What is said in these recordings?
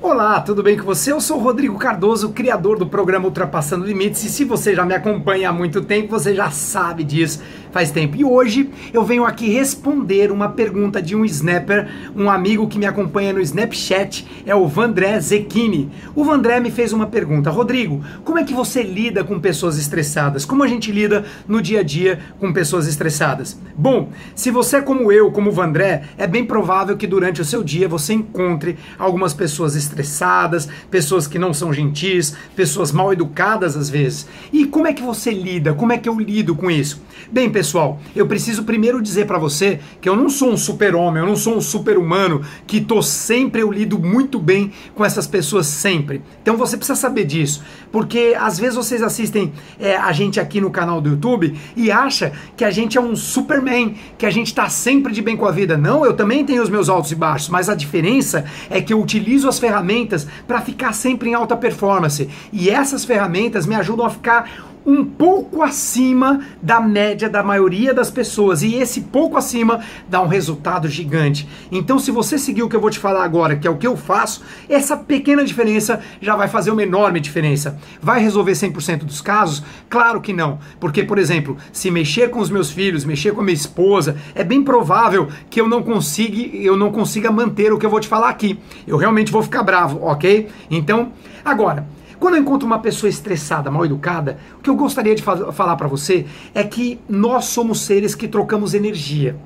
Olá, tudo bem com você? Eu sou Rodrigo Cardoso, criador do programa Ultrapassando Limites, e se você já me acompanha há muito tempo, você já sabe disso faz tempo. E hoje eu venho aqui responder uma pergunta de um snapper, um amigo que me acompanha no Snapchat, é o Vandré Zecchini. O Vandré me fez uma pergunta: Rodrigo, como é que você lida com pessoas estressadas? Como a gente lida no dia a dia com pessoas estressadas? Bom, se você é como eu, como o Vandré, é bem provável que durante o seu dia você encontre algumas pessoas estressadas, pessoas que não são gentis, pessoas mal educadas às vezes. E como é que você lida? Como é que eu lido com isso? Bem, pessoal, eu preciso primeiro dizer para você que eu não sou um super-homem, eu não sou um super-humano que tô sempre, eu lido muito bem com essas pessoas sempre. Então você precisa saber disso, porque às vezes vocês assistem é, a gente aqui no canal do YouTube e acha que a gente é um Superman, que a gente tá sempre de bem com a vida. Não, eu também tenho os meus altos e baixos, mas a diferença é que eu utilizo as ferramentas para ficar sempre em alta performance. E essas ferramentas me ajudam a ficar um pouco acima da média da maioria das pessoas e esse pouco acima dá um resultado gigante. Então, se você seguir o que eu vou te falar agora, que é o que eu faço, essa pequena diferença já vai fazer uma enorme diferença. Vai resolver 100% dos casos? Claro que não, porque por exemplo, se mexer com os meus filhos, mexer com a minha esposa, é bem provável que eu não consiga, eu não consiga manter o que eu vou te falar aqui. Eu realmente vou ficar bravo, OK? Então, agora, quando eu encontro uma pessoa estressada, mal educada, o que eu gostaria de falar para você é que nós somos seres que trocamos energia.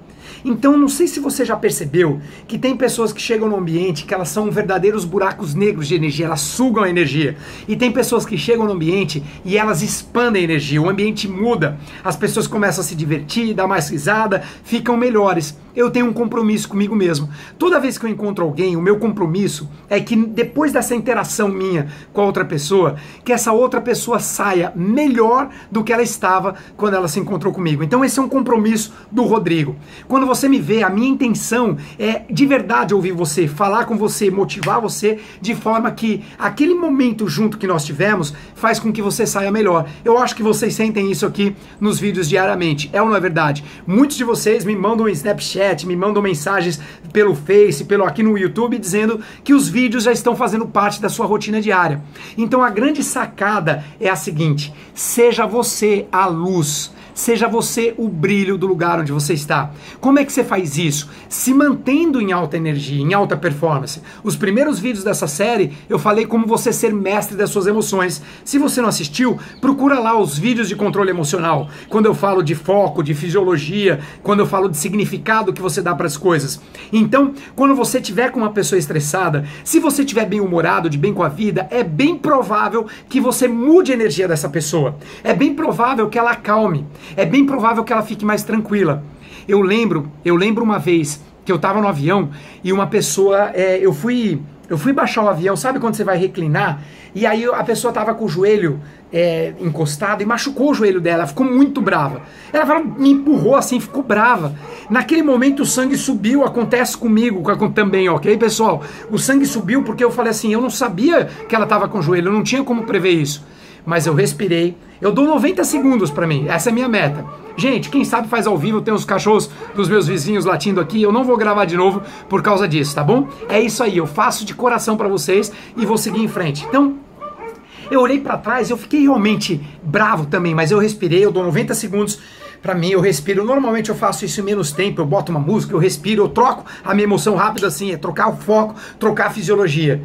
Então, não sei se você já percebeu que tem pessoas que chegam no ambiente que elas são verdadeiros buracos negros de energia, elas sugam a energia. E tem pessoas que chegam no ambiente e elas expandem a energia, o ambiente muda, as pessoas começam a se divertir, dar mais risada, ficam melhores eu tenho um compromisso comigo mesmo. Toda vez que eu encontro alguém, o meu compromisso é que depois dessa interação minha com a outra pessoa, que essa outra pessoa saia melhor do que ela estava quando ela se encontrou comigo. Então esse é um compromisso do Rodrigo. Quando você me vê, a minha intenção é de verdade ouvir você, falar com você, motivar você de forma que aquele momento junto que nós tivemos faz com que você saia melhor. Eu acho que vocês sentem isso aqui nos vídeos diariamente. É ou não é verdade? Muitos de vocês me mandam um Snapchat chat, me mandam mensagens pelo Face, pelo aqui no YouTube, dizendo que os vídeos já estão fazendo parte da sua rotina diária. Então a grande sacada é a seguinte: seja você a luz Seja você o brilho do lugar onde você está. Como é que você faz isso? Se mantendo em alta energia, em alta performance. Os primeiros vídeos dessa série eu falei como você ser mestre das suas emoções. Se você não assistiu, procura lá os vídeos de controle emocional. Quando eu falo de foco, de fisiologia, quando eu falo de significado que você dá para as coisas. Então, quando você tiver com uma pessoa estressada, se você tiver bem humorado, de bem com a vida, é bem provável que você mude a energia dessa pessoa. É bem provável que ela acalme é bem provável que ela fique mais tranquila. Eu lembro, eu lembro uma vez que eu estava no avião e uma pessoa, é, eu fui, eu fui baixar o avião, sabe quando você vai reclinar? E aí a pessoa estava com o joelho é, encostado e machucou o joelho dela, ficou muito brava. Ela falou, me empurrou assim, ficou brava. Naquele momento o sangue subiu, acontece comigo também, ok, pessoal? O sangue subiu porque eu falei assim, eu não sabia que ela estava com o joelho, eu não tinha como prever isso mas eu respirei. Eu dou 90 segundos para mim, essa é a minha meta. Gente, quem sabe faz ao vivo, tem os cachorros dos meus vizinhos latindo aqui, eu não vou gravar de novo por causa disso, tá bom? É isso aí, eu faço de coração para vocês e vou seguir em frente. Então, eu olhei para trás, eu fiquei realmente bravo também, mas eu respirei, eu dou 90 segundos para mim, eu respiro. Normalmente eu faço isso em menos tempo, eu boto uma música, eu respiro, eu troco a minha emoção rápida assim, é trocar o foco, trocar a fisiologia.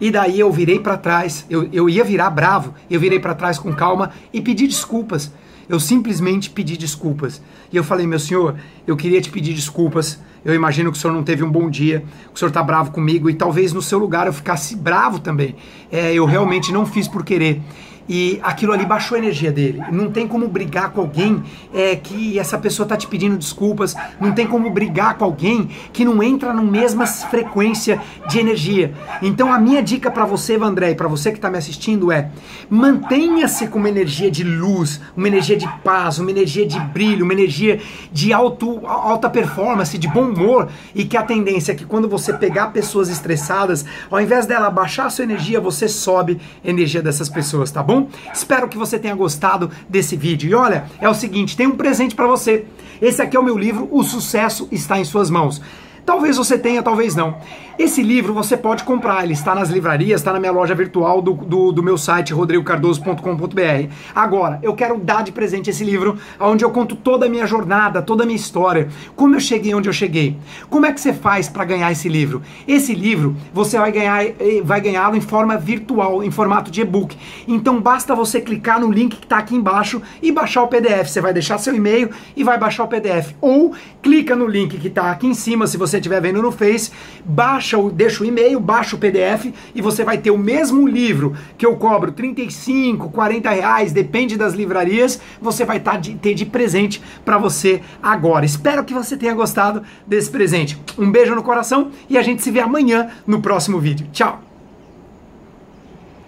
E daí eu virei para trás, eu, eu ia virar bravo, eu virei para trás com calma e pedi desculpas. Eu simplesmente pedi desculpas. E eu falei, meu senhor, eu queria te pedir desculpas. Eu imagino que o senhor não teve um bom dia, que o senhor está bravo comigo e talvez no seu lugar eu ficasse bravo também. É, eu realmente não fiz por querer e aquilo ali baixou a energia dele. Não tem como brigar com alguém é, que essa pessoa está te pedindo desculpas, não tem como brigar com alguém que não entra na mesma frequência de energia. Então a minha dica para você, Vandré, e para você que está me assistindo é: mantenha-se com uma energia de luz, uma energia de paz, uma energia de brilho, uma energia de alto, alta performance, de bom humor, e que a tendência é que quando você pegar pessoas estressadas, ao invés dela baixar a sua energia, você sobe a energia dessas pessoas, tá bom? Espero que você tenha gostado desse vídeo. E olha, é o seguinte, tem um presente para você. Esse aqui é o meu livro, O Sucesso Está em Suas Mãos. Talvez você tenha, talvez não. Esse livro você pode comprar, ele está nas livrarias, está na minha loja virtual do, do, do meu site rodrigocardoso.com.br. Agora, eu quero dar de presente esse livro, onde eu conto toda a minha jornada, toda a minha história, como eu cheguei onde eu cheguei. Como é que você faz para ganhar esse livro? Esse livro você vai ganhar, eh, vai ganhá-lo em forma virtual, em formato de e-book. Então basta você clicar no link que está aqui embaixo e baixar o PDF. Você vai deixar seu e-mail e vai baixar o PDF. Ou clica no link que está aqui em cima, se você estiver vendo no Face, baixa o, deixa o e-mail, baixa o PDF e você vai ter o mesmo livro que eu cobro 35, 40 reais, depende das livrarias, você vai tá de, ter de presente para você agora. Espero que você tenha gostado desse presente. Um beijo no coração e a gente se vê amanhã no próximo vídeo. Tchau!